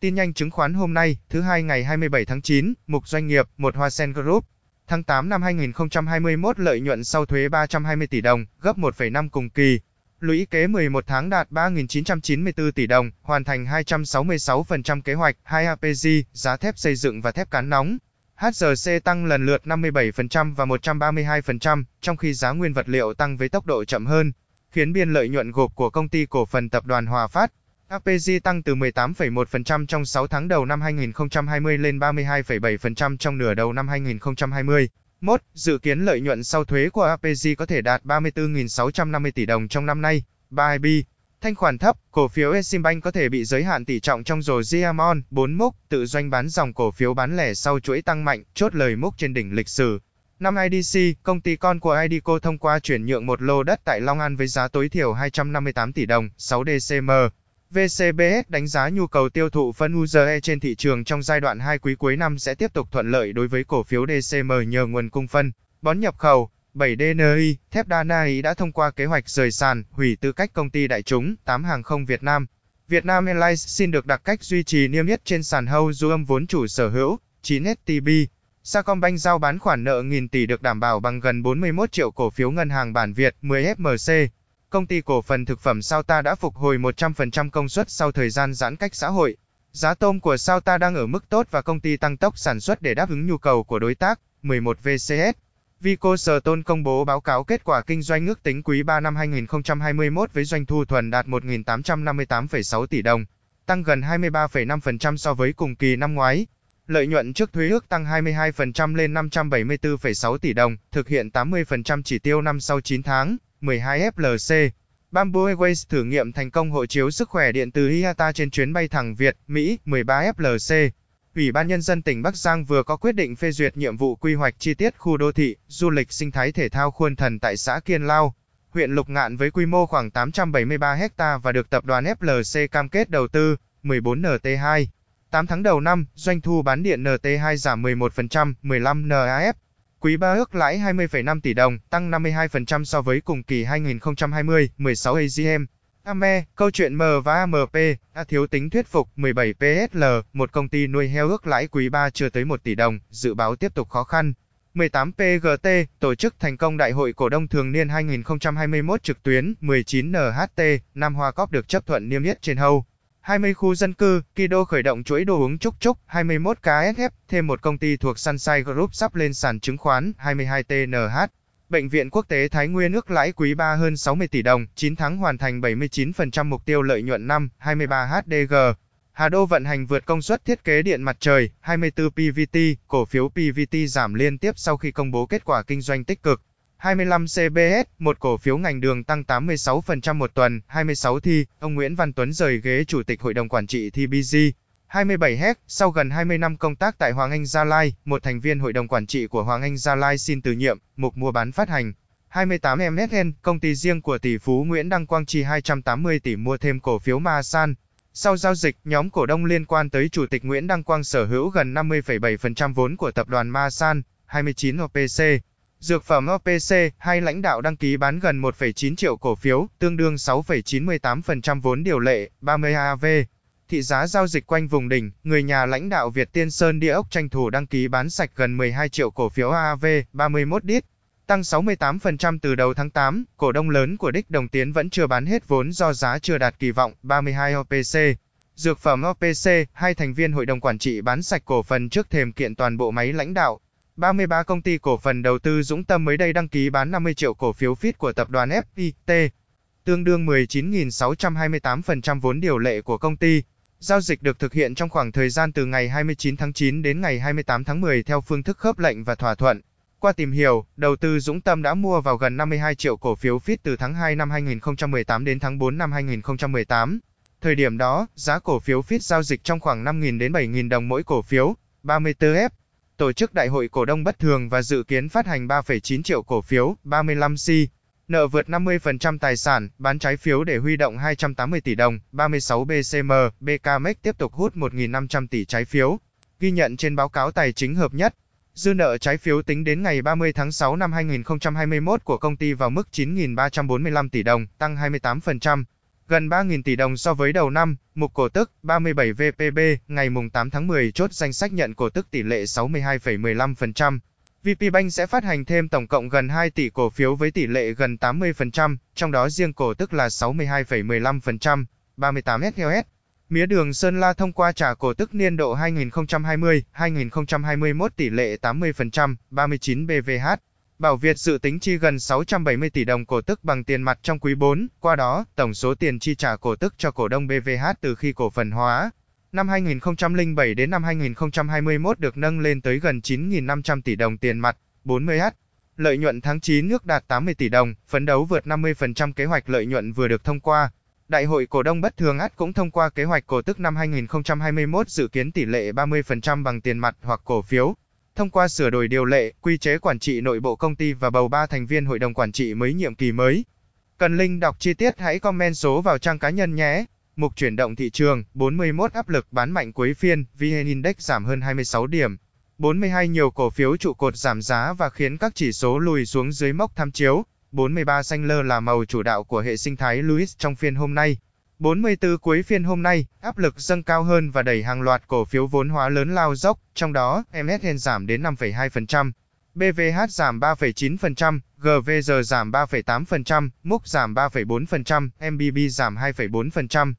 Tin nhanh chứng khoán hôm nay, thứ hai ngày 27 tháng 9, mục doanh nghiệp, một Hoa Sen Group. Tháng 8 năm 2021 lợi nhuận sau thuế 320 tỷ đồng, gấp 1,5 cùng kỳ. Lũy kế 11 tháng đạt 3.994 tỷ đồng, hoàn thành 266% kế hoạch, 2 APG, giá thép xây dựng và thép cán nóng. HRC tăng lần lượt 57% và 132%, trong khi giá nguyên vật liệu tăng với tốc độ chậm hơn, khiến biên lợi nhuận gộp của công ty cổ phần tập đoàn Hòa Phát APG tăng từ 18,1% trong 6 tháng đầu năm 2020 lên 32,7% trong nửa đầu năm 2020. Mốt, dự kiến lợi nhuận sau thuế của APG có thể đạt 34.650 tỷ đồng trong năm nay. 3IB, thanh khoản thấp, cổ phiếu Eximbank có thể bị giới hạn tỷ trọng trong rổ Diamond, 4 mốc, tự doanh bán dòng cổ phiếu bán lẻ sau chuỗi tăng mạnh, chốt lời mốc trên đỉnh lịch sử. Năm IDC, công ty con của IDCO thông qua chuyển nhượng một lô đất tại Long An với giá tối thiểu 258 tỷ đồng, 6 DCM. VCBS đánh giá nhu cầu tiêu thụ phân UZE trên thị trường trong giai đoạn 2 quý cuối năm sẽ tiếp tục thuận lợi đối với cổ phiếu DCM nhờ nguồn cung phân, bón nhập khẩu. 7DNI, thép Danai đã thông qua kế hoạch rời sàn, hủy tư cách công ty đại chúng, 8 hàng không Việt Nam. Vietnam Airlines xin được đặc cách duy trì niêm yết trên sàn hâu du âm vốn chủ sở hữu, 9STB. Sacombank giao bán khoản nợ nghìn tỷ được đảm bảo bằng gần 41 triệu cổ phiếu ngân hàng bản Việt, 10 FMC. Công ty cổ phần thực phẩm Sao Ta đã phục hồi 100% công suất sau thời gian giãn cách xã hội. Giá tôm của Sao Ta đang ở mức tốt và công ty tăng tốc sản xuất để đáp ứng nhu cầu của đối tác. 11 VCS Vico Sở Tôn công bố báo cáo kết quả kinh doanh ước tính quý 3 năm 2021 với doanh thu thuần đạt 1.858,6 tỷ đồng, tăng gần 23,5% so với cùng kỳ năm ngoái. Lợi nhuận trước thuế ước tăng 22% lên 574,6 tỷ đồng, thực hiện 80% chỉ tiêu năm sau 9 tháng. 12 FLC. Bamboo Airways thử nghiệm thành công hộ chiếu sức khỏe điện từ IATA trên chuyến bay thẳng Việt, Mỹ, 13 FLC. Ủy ban Nhân dân tỉnh Bắc Giang vừa có quyết định phê duyệt nhiệm vụ quy hoạch chi tiết khu đô thị, du lịch sinh thái thể thao Khuôn Thần tại xã Kiên Lao, huyện Lục Ngạn với quy mô khoảng 873 ha và được tập đoàn FLC cam kết đầu tư, 14 NT2. 8 tháng đầu năm, doanh thu bán điện NT2 giảm 11%, 15 NAF. Quý 3 ước lãi 20,5 tỷ đồng, tăng 52% so với cùng kỳ 2020, 16 AGM. AME, câu chuyện M và AMP, đã thiếu tính thuyết phục, 17 PSL, một công ty nuôi heo ước lãi quý 3 chưa tới 1 tỷ đồng, dự báo tiếp tục khó khăn. 18 PGT, tổ chức thành công Đại hội Cổ đông Thường niên 2021 trực tuyến, 19 NHT, Nam Hoa Cóp được chấp thuận niêm yết trên hâu. 20 khu dân cư, Kido khởi động chuỗi đồ uống Chúc Chúc, 21 KSF, thêm một công ty thuộc Sunshine Group sắp lên sàn chứng khoán, 22 TNH. Bệnh viện Quốc tế Thái Nguyên ước lãi quý 3 hơn 60 tỷ đồng, 9 tháng hoàn thành 79% mục tiêu lợi nhuận năm, 23 HDG. Hà Đô vận hành vượt công suất thiết kế điện mặt trời, 24 PVT, cổ phiếu PVT giảm liên tiếp sau khi công bố kết quả kinh doanh tích cực. 25 CBS, một cổ phiếu ngành đường tăng 86% một tuần, 26 thi, ông Nguyễn Văn Tuấn rời ghế chủ tịch hội đồng quản trị TBG. 27 HEC, sau gần 20 năm công tác tại Hoàng Anh Gia Lai, một thành viên hội đồng quản trị của Hoàng Anh Gia Lai xin từ nhiệm, mục mua bán phát hành. 28 MSN, công ty riêng của tỷ phú Nguyễn Đăng Quang chi 280 tỷ mua thêm cổ phiếu Masan. Sau giao dịch, nhóm cổ đông liên quan tới Chủ tịch Nguyễn Đăng Quang sở hữu gần 50,7% vốn của tập đoàn Masan. 29 OPC. Dược phẩm OPC, hai lãnh đạo đăng ký bán gần 1,9 triệu cổ phiếu, tương đương 6,98% vốn điều lệ, 30 AV. Thị giá giao dịch quanh vùng đỉnh, người nhà lãnh đạo Việt Tiên Sơn Địa ốc tranh thủ đăng ký bán sạch gần 12 triệu cổ phiếu AV, 31 đít. Tăng 68% từ đầu tháng 8, cổ đông lớn của Đích Đồng Tiến vẫn chưa bán hết vốn do giá chưa đạt kỳ vọng, 32 OPC. Dược phẩm OPC, hai thành viên hội đồng quản trị bán sạch cổ phần trước thềm kiện toàn bộ máy lãnh đạo, 33 công ty cổ phần đầu tư Dũng Tâm mới đây đăng ký bán 50 triệu cổ phiếu FIT của tập đoàn FIT, tương đương 19.628% vốn điều lệ của công ty. Giao dịch được thực hiện trong khoảng thời gian từ ngày 29 tháng 9 đến ngày 28 tháng 10 theo phương thức khớp lệnh và thỏa thuận. Qua tìm hiểu, đầu tư Dũng Tâm đã mua vào gần 52 triệu cổ phiếu FIT từ tháng 2 năm 2018 đến tháng 4 năm 2018. Thời điểm đó, giá cổ phiếu FIT giao dịch trong khoảng 5.000 đến 7.000 đồng mỗi cổ phiếu. 34F tổ chức đại hội cổ đông bất thường và dự kiến phát hành 3,9 triệu cổ phiếu, 35 C. Nợ vượt 50% tài sản, bán trái phiếu để huy động 280 tỷ đồng, 36 BCM, BKMX tiếp tục hút 1.500 tỷ trái phiếu. Ghi nhận trên báo cáo tài chính hợp nhất, dư nợ trái phiếu tính đến ngày 30 tháng 6 năm 2021 của công ty vào mức 9.345 tỷ đồng, tăng 28% gần 3.000 tỷ đồng so với đầu năm, mục cổ tức 37 VPB, ngày mùng 8 tháng 10 chốt danh sách nhận cổ tức tỷ lệ 62,15%. Vpbank sẽ phát hành thêm tổng cộng gần 2 tỷ cổ phiếu với tỷ lệ gần 80%, trong đó riêng cổ tức là 62,15%, 38 SLS. Mía đường Sơn La thông qua trả cổ tức niên độ 2020-2021 tỷ lệ 80%, 39 BVH. Bảo Việt dự tính chi gần 670 tỷ đồng cổ tức bằng tiền mặt trong quý 4, qua đó, tổng số tiền chi trả cổ tức cho cổ đông BVH từ khi cổ phần hóa năm 2007 đến năm 2021 được nâng lên tới gần 9.500 tỷ đồng tiền mặt, 40H. Lợi nhuận tháng 9 nước đạt 80 tỷ đồng, phấn đấu vượt 50% kế hoạch lợi nhuận vừa được thông qua. Đại hội cổ đông bất thường ắt cũng thông qua kế hoạch cổ tức năm 2021 dự kiến tỷ lệ 30% bằng tiền mặt hoặc cổ phiếu. Thông qua sửa đổi điều lệ, quy chế quản trị nội bộ công ty và bầu 3 thành viên hội đồng quản trị mới nhiệm kỳ mới. Cần link đọc chi tiết hãy comment số vào trang cá nhân nhé. Mục chuyển động thị trường, 41 áp lực bán mạnh cuối phiên, VN Index giảm hơn 26 điểm. 42 nhiều cổ phiếu trụ cột giảm giá và khiến các chỉ số lùi xuống dưới mốc tham chiếu. 43 xanh lơ là màu chủ đạo của hệ sinh thái Lewis trong phiên hôm nay. 44 cuối phiên hôm nay, áp lực dâng cao hơn và đẩy hàng loạt cổ phiếu vốn hóa lớn lao dốc, trong đó MSN giảm đến 5,2%, BVH giảm 3,9%, GVG giảm 3,8%, MUC giảm 3,4%, MBB giảm 2,4%.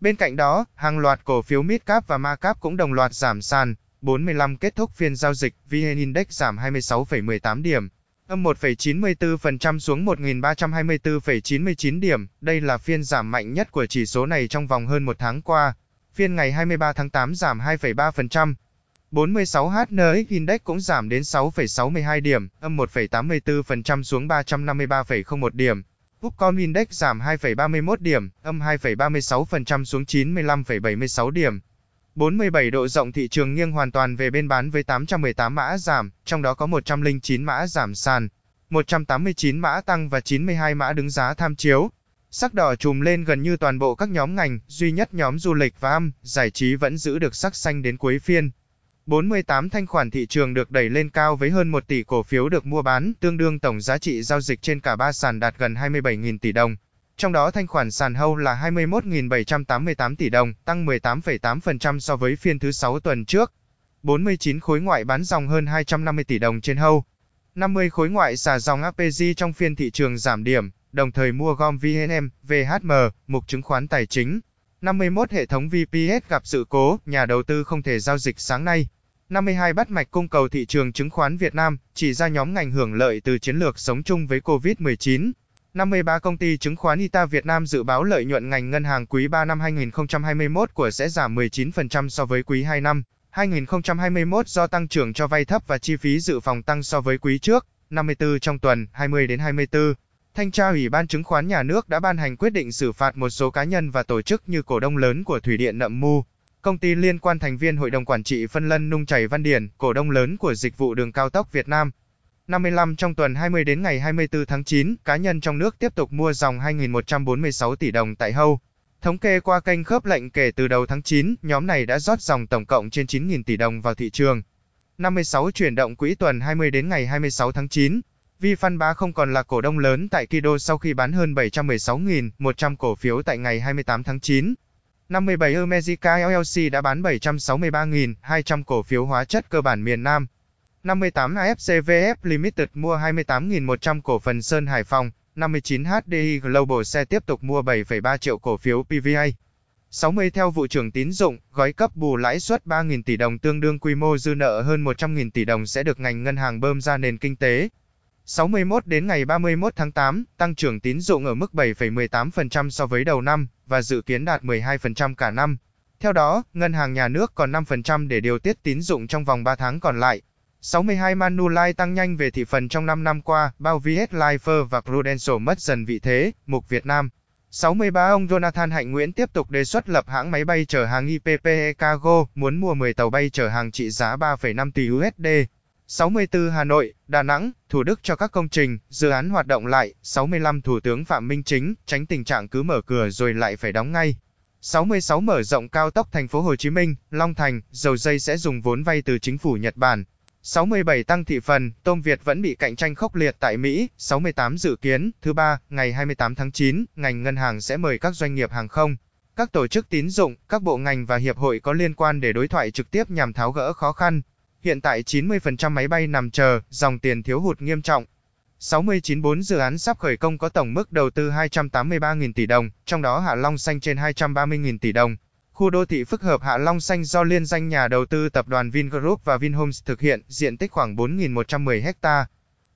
Bên cạnh đó, hàng loạt cổ phiếu Midcap và Macap cũng đồng loạt giảm sàn. 45 kết thúc phiên giao dịch, VN Index giảm 26,18 điểm, âm 1,94% xuống 1.324,99 điểm. Đây là phiên giảm mạnh nhất của chỉ số này trong vòng hơn một tháng qua. Phiên ngày 23 tháng 8 giảm 2,3%. 46 HNX Index cũng giảm đến 6,62 điểm, âm 1,84% xuống 353,01 điểm. Upcom Index giảm 2,31 điểm, âm 2,36% xuống 95,76 điểm. 47 độ rộng thị trường nghiêng hoàn toàn về bên bán với 818 mã giảm, trong đó có 109 mã giảm sàn, 189 mã tăng và 92 mã đứng giá tham chiếu. Sắc đỏ trùm lên gần như toàn bộ các nhóm ngành, duy nhất nhóm du lịch và âm, giải trí vẫn giữ được sắc xanh đến cuối phiên. 48 thanh khoản thị trường được đẩy lên cao với hơn 1 tỷ cổ phiếu được mua bán, tương đương tổng giá trị giao dịch trên cả ba sàn đạt gần 27.000 tỷ đồng. Trong đó thanh khoản sàn hâu là 21.788 tỷ đồng, tăng 18,8% so với phiên thứ 6 tuần trước. 49 khối ngoại bán dòng hơn 250 tỷ đồng trên hâu. 50 khối ngoại xả dòng APG trong phiên thị trường giảm điểm, đồng thời mua gom VNM, VHM, mục chứng khoán tài chính. 51 hệ thống VPS gặp sự cố, nhà đầu tư không thể giao dịch sáng nay. 52 bắt mạch cung cầu thị trường chứng khoán Việt Nam, chỉ ra nhóm ngành hưởng lợi từ chiến lược sống chung với COVID-19. 53 công ty chứng khoán ITA Việt Nam dự báo lợi nhuận ngành ngân hàng quý 3 năm 2021 của sẽ giảm 19% so với quý 2 năm 2021 do tăng trưởng cho vay thấp và chi phí dự phòng tăng so với quý trước. 54 trong tuần 20 đến 24. Thanh tra Ủy ban Chứng khoán Nhà nước đã ban hành quyết định xử phạt một số cá nhân và tổ chức như cổ đông lớn của Thủy điện Nậm Mu, công ty liên quan thành viên Hội đồng Quản trị phân lân Nung Chảy Văn Điển, cổ đông lớn của Dịch vụ Đường Cao tốc Việt Nam. 55 trong tuần 20 đến ngày 24 tháng 9, cá nhân trong nước tiếp tục mua dòng 2.146 tỷ đồng tại Hâu. Thống kê qua kênh khớp lệnh kể từ đầu tháng 9, nhóm này đã rót dòng tổng cộng trên 9.000 tỷ đồng vào thị trường. 56 chuyển động quỹ tuần 20 đến ngày 26 tháng 9. Vi Phan Bá không còn là cổ đông lớn tại Kido sau khi bán hơn 716.100 cổ phiếu tại ngày 28 tháng 9. 57 America LLC đã bán 763.200 cổ phiếu hóa chất cơ bản miền Nam. 58 AFCVF Limited mua 28.100 cổ phần Sơn Hải Phòng. 59 HDI Global xe tiếp tục mua 7,3 triệu cổ phiếu PVA. 60 theo vụ trưởng tín dụng, gói cấp bù lãi suất 3.000 tỷ đồng tương đương quy mô dư nợ hơn 100.000 tỷ đồng sẽ được ngành ngân hàng bơm ra nền kinh tế. 61 đến ngày 31 tháng 8, tăng trưởng tín dụng ở mức 7,18% so với đầu năm và dự kiến đạt 12% cả năm. Theo đó, ngân hàng nhà nước còn 5% để điều tiết tín dụng trong vòng 3 tháng còn lại. 62 Manulife tăng nhanh về thị phần trong 5 năm qua, bao VS Life và Prudential mất dần vị thế, mục Việt Nam. 63 ông Jonathan Hạnh Nguyễn tiếp tục đề xuất lập hãng máy bay chở hàng IPPE Cargo, muốn mua 10 tàu bay chở hàng trị giá 3,5 tỷ USD. 64 Hà Nội, Đà Nẵng, Thủ Đức cho các công trình, dự án hoạt động lại, 65 Thủ tướng Phạm Minh Chính, tránh tình trạng cứ mở cửa rồi lại phải đóng ngay. 66 mở rộng cao tốc thành phố Hồ Chí Minh, Long Thành, dầu dây sẽ dùng vốn vay từ chính phủ Nhật Bản. 67 tăng thị phần, tôm Việt vẫn bị cạnh tranh khốc liệt tại Mỹ. 68 dự kiến, thứ ba, ngày 28 tháng 9, ngành ngân hàng sẽ mời các doanh nghiệp hàng không, các tổ chức tín dụng, các bộ ngành và hiệp hội có liên quan để đối thoại trực tiếp nhằm tháo gỡ khó khăn. Hiện tại 90% máy bay nằm chờ, dòng tiền thiếu hụt nghiêm trọng. 694 dự án sắp khởi công có tổng mức đầu tư 283.000 tỷ đồng, trong đó Hạ Long Xanh trên 230.000 tỷ đồng. Khu đô thị phức hợp Hạ Long Xanh do liên danh nhà đầu tư tập đoàn Vingroup và Vinhomes thực hiện, diện tích khoảng 4.110 ha.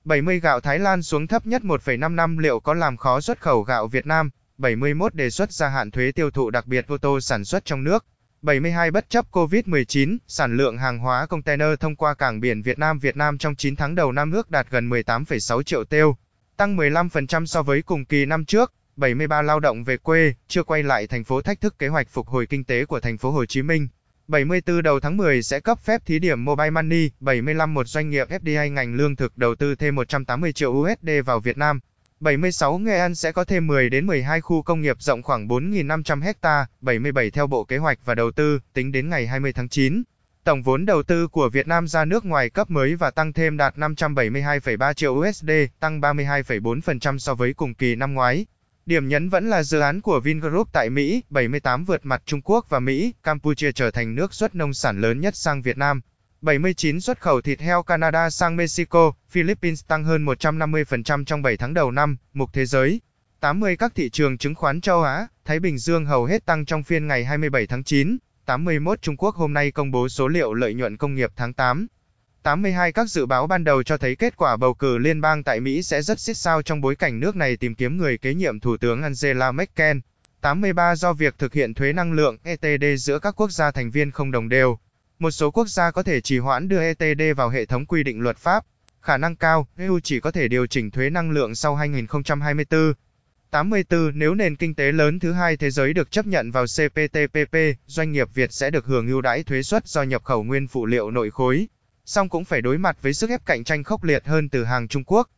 70 gạo Thái Lan xuống thấp nhất 1,5 năm liệu có làm khó xuất khẩu gạo Việt Nam? 71 đề xuất gia hạn thuế tiêu thụ đặc biệt ô tô sản xuất trong nước. 72 bất chấp COVID-19, sản lượng hàng hóa container thông qua cảng biển Việt Nam Việt Nam trong 9 tháng đầu năm ước đạt gần 18,6 triệu tiêu, tăng 15% so với cùng kỳ năm trước. 73 lao động về quê, chưa quay lại thành phố thách thức kế hoạch phục hồi kinh tế của thành phố Hồ Chí Minh. 74 đầu tháng 10 sẽ cấp phép thí điểm Mobile Money, 75 một doanh nghiệp FDI ngành lương thực đầu tư thêm 180 triệu USD vào Việt Nam. 76 Nghệ An sẽ có thêm 10 đến 12 khu công nghiệp rộng khoảng 4.500 ha, 77 theo Bộ Kế hoạch và Đầu tư, tính đến ngày 20 tháng 9. Tổng vốn đầu tư của Việt Nam ra nước ngoài cấp mới và tăng thêm đạt 572,3 triệu USD, tăng 32,4% so với cùng kỳ năm ngoái. Điểm nhấn vẫn là dự án của Vingroup tại Mỹ, 78 vượt mặt Trung Quốc và Mỹ, Campuchia trở thành nước xuất nông sản lớn nhất sang Việt Nam. 79 xuất khẩu thịt heo Canada sang Mexico, Philippines tăng hơn 150% trong 7 tháng đầu năm, mục thế giới. 80 các thị trường chứng khoán châu Á, Thái Bình Dương hầu hết tăng trong phiên ngày 27 tháng 9. 81 Trung Quốc hôm nay công bố số liệu lợi nhuận công nghiệp tháng 8. 82 các dự báo ban đầu cho thấy kết quả bầu cử liên bang tại Mỹ sẽ rất xích sao trong bối cảnh nước này tìm kiếm người kế nhiệm Thủ tướng Angela Merkel. 83 do việc thực hiện thuế năng lượng ETD giữa các quốc gia thành viên không đồng đều. Một số quốc gia có thể trì hoãn đưa ETD vào hệ thống quy định luật pháp. Khả năng cao, EU chỉ có thể điều chỉnh thuế năng lượng sau 2024. 84 Nếu nền kinh tế lớn thứ hai thế giới được chấp nhận vào CPTPP, doanh nghiệp Việt sẽ được hưởng ưu đãi thuế suất do nhập khẩu nguyên phụ liệu nội khối. Song cũng phải đối mặt với sức ép cạnh tranh khốc liệt hơn từ hàng Trung Quốc.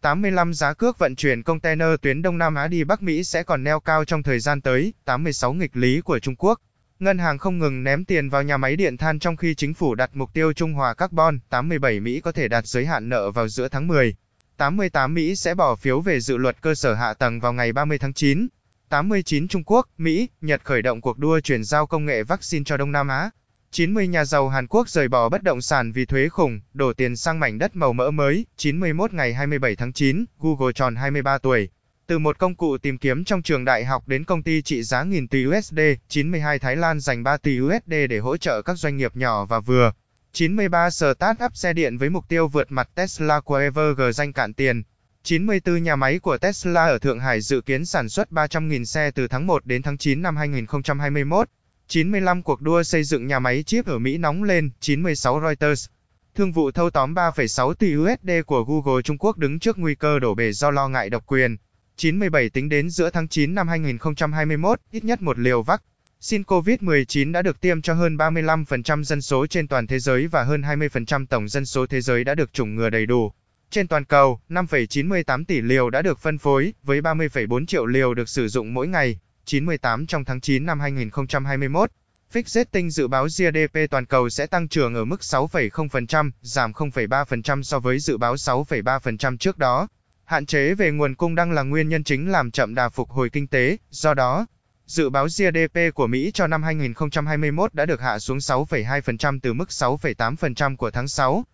85 Giá cước vận chuyển container tuyến Đông Nam Á đi Bắc Mỹ sẽ còn neo cao trong thời gian tới. 86 Nghịch lý của Trung Quốc Ngân hàng không ngừng ném tiền vào nhà máy điện than trong khi chính phủ đặt mục tiêu trung hòa carbon, 87 Mỹ có thể đạt giới hạn nợ vào giữa tháng 10. 88 Mỹ sẽ bỏ phiếu về dự luật cơ sở hạ tầng vào ngày 30 tháng 9. 89 Trung Quốc, Mỹ, Nhật khởi động cuộc đua chuyển giao công nghệ vaccine cho Đông Nam Á. 90 nhà giàu Hàn Quốc rời bỏ bất động sản vì thuế khủng, đổ tiền sang mảnh đất màu mỡ mới. 91 ngày 27 tháng 9, Google tròn 23 tuổi. Từ một công cụ tìm kiếm trong trường đại học đến công ty trị giá nghìn tỷ USD, 92 Thái Lan dành 3 tỷ USD để hỗ trợ các doanh nghiệp nhỏ và vừa. 93 Start-up xe điện với mục tiêu vượt mặt Tesla của Everg danh cạn tiền. 94 nhà máy của Tesla ở Thượng Hải dự kiến sản xuất 300.000 xe từ tháng 1 đến tháng 9 năm 2021. 95 cuộc đua xây dựng nhà máy chip ở Mỹ nóng lên, 96 Reuters. Thương vụ thâu tóm 3,6 tỷ USD của Google Trung Quốc đứng trước nguy cơ đổ bể do lo ngại độc quyền. 97 tính đến giữa tháng 9 năm 2021, ít nhất một liều vắc. Xin COVID-19 đã được tiêm cho hơn 35% dân số trên toàn thế giới và hơn 20% tổng dân số thế giới đã được chủng ngừa đầy đủ. Trên toàn cầu, 5,98 tỷ liều đã được phân phối, với 30,4 triệu liều được sử dụng mỗi ngày, 98 trong tháng 9 năm 2021. Fitch Rating dự báo GDP toàn cầu sẽ tăng trưởng ở mức 6,0%, giảm 0,3% so với dự báo 6,3% trước đó. Hạn chế về nguồn cung đang là nguyên nhân chính làm chậm đà phục hồi kinh tế, do đó, dự báo GDP của Mỹ cho năm 2021 đã được hạ xuống 6,2% từ mức 6,8% của tháng 6.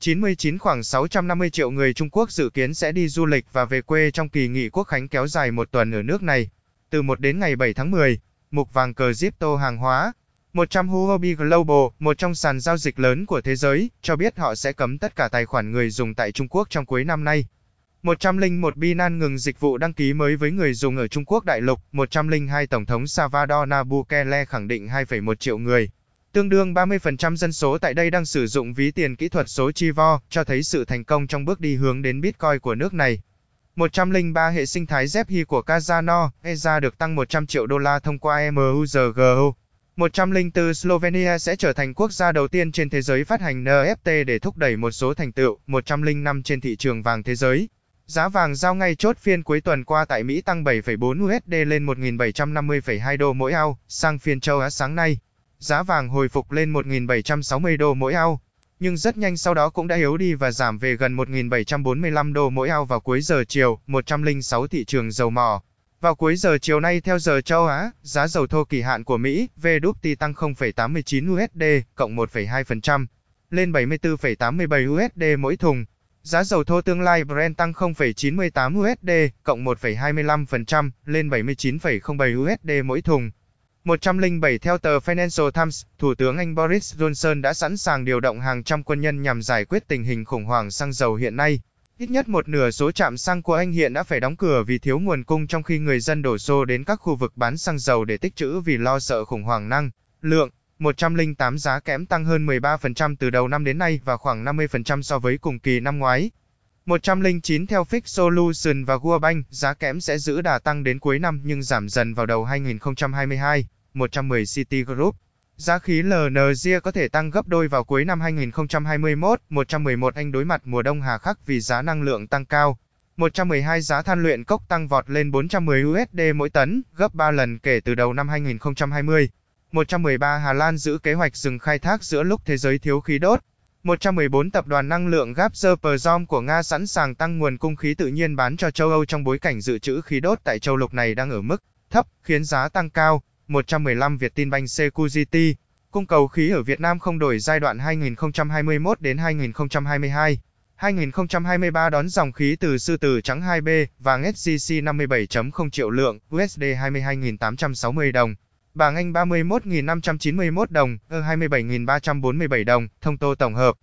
99 khoảng 650 triệu người Trung Quốc dự kiến sẽ đi du lịch và về quê trong kỳ nghỉ quốc khánh kéo dài một tuần ở nước này. Từ 1 đến ngày 7 tháng 10, mục vàng cờ Zipto hàng hóa. 100 Huobi Global, một trong sàn giao dịch lớn của thế giới, cho biết họ sẽ cấm tất cả tài khoản người dùng tại Trung Quốc trong cuối năm nay. 101 Binance ngừng dịch vụ đăng ký mới với người dùng ở Trung Quốc đại lục. 102 Tổng thống Salvador Nabukele khẳng định 2,1 triệu người. Tương đương 30% dân số tại đây đang sử dụng ví tiền kỹ thuật số Chivo, cho thấy sự thành công trong bước đi hướng đến Bitcoin của nước này. 103 hệ sinh thái Zephi của Cazano, EZA được tăng 100 triệu đô la thông qua MUZGO. 104 Slovenia sẽ trở thành quốc gia đầu tiên trên thế giới phát hành NFT để thúc đẩy một số thành tựu. 105 trên thị trường vàng thế giới. Giá vàng giao ngay chốt phiên cuối tuần qua tại Mỹ tăng 7,4 USD lên 1.750,2 đô mỗi ao, sang phiên châu Á sáng nay. Giá vàng hồi phục lên 1.760 đô mỗi ao nhưng rất nhanh sau đó cũng đã yếu đi và giảm về gần 1.745 đô mỗi ao vào cuối giờ chiều, 106 thị trường dầu mỏ. Vào cuối giờ chiều nay theo giờ châu Á, giá dầu thô kỳ hạn của Mỹ, WTI tăng 0,89 USD, cộng 1,2%, lên 74,87 USD mỗi thùng. Giá dầu thô tương lai Brent tăng 0,98 USD, cộng 1,25%, lên 79,07 USD mỗi thùng. 107 Theo tờ Financial Times, Thủ tướng Anh Boris Johnson đã sẵn sàng điều động hàng trăm quân nhân nhằm giải quyết tình hình khủng hoảng xăng dầu hiện nay. Ít nhất một nửa số trạm xăng của Anh hiện đã phải đóng cửa vì thiếu nguồn cung trong khi người dân đổ xô đến các khu vực bán xăng dầu để tích trữ vì lo sợ khủng hoảng năng lượng. 108 giá kẽm tăng hơn 13% từ đầu năm đến nay và khoảng 50% so với cùng kỳ năm ngoái. 109 Theo Fix Solution và World giá kẽm sẽ giữ đà tăng đến cuối năm nhưng giảm dần vào đầu 2022. 110 City Group Giá khí LNG có thể tăng gấp đôi vào cuối năm 2021. 111 Anh đối mặt mùa đông hà khắc vì giá năng lượng tăng cao. 112 Giá than luyện cốc tăng vọt lên 410 USD mỗi tấn, gấp 3 lần kể từ đầu năm 2020. 113 Hà Lan giữ kế hoạch dừng khai thác giữa lúc thế giới thiếu khí đốt. 114 Tập đoàn năng lượng Gazprom của Nga sẵn sàng tăng nguồn cung khí tự nhiên bán cho châu Âu trong bối cảnh dự trữ khí đốt tại châu lục này đang ở mức thấp, khiến giá tăng cao. 115 Việt tin banh Security, cung cầu khí ở Việt Nam không đổi giai đoạn 2021 đến 2022. 2023 đón dòng khí từ sư tử trắng 2B, vàng SJC 57.0 triệu lượng, USD 22.860 đồng. Bảng Anh 31.591 đồng, ơ 27.347 đồng, thông tô tổng hợp.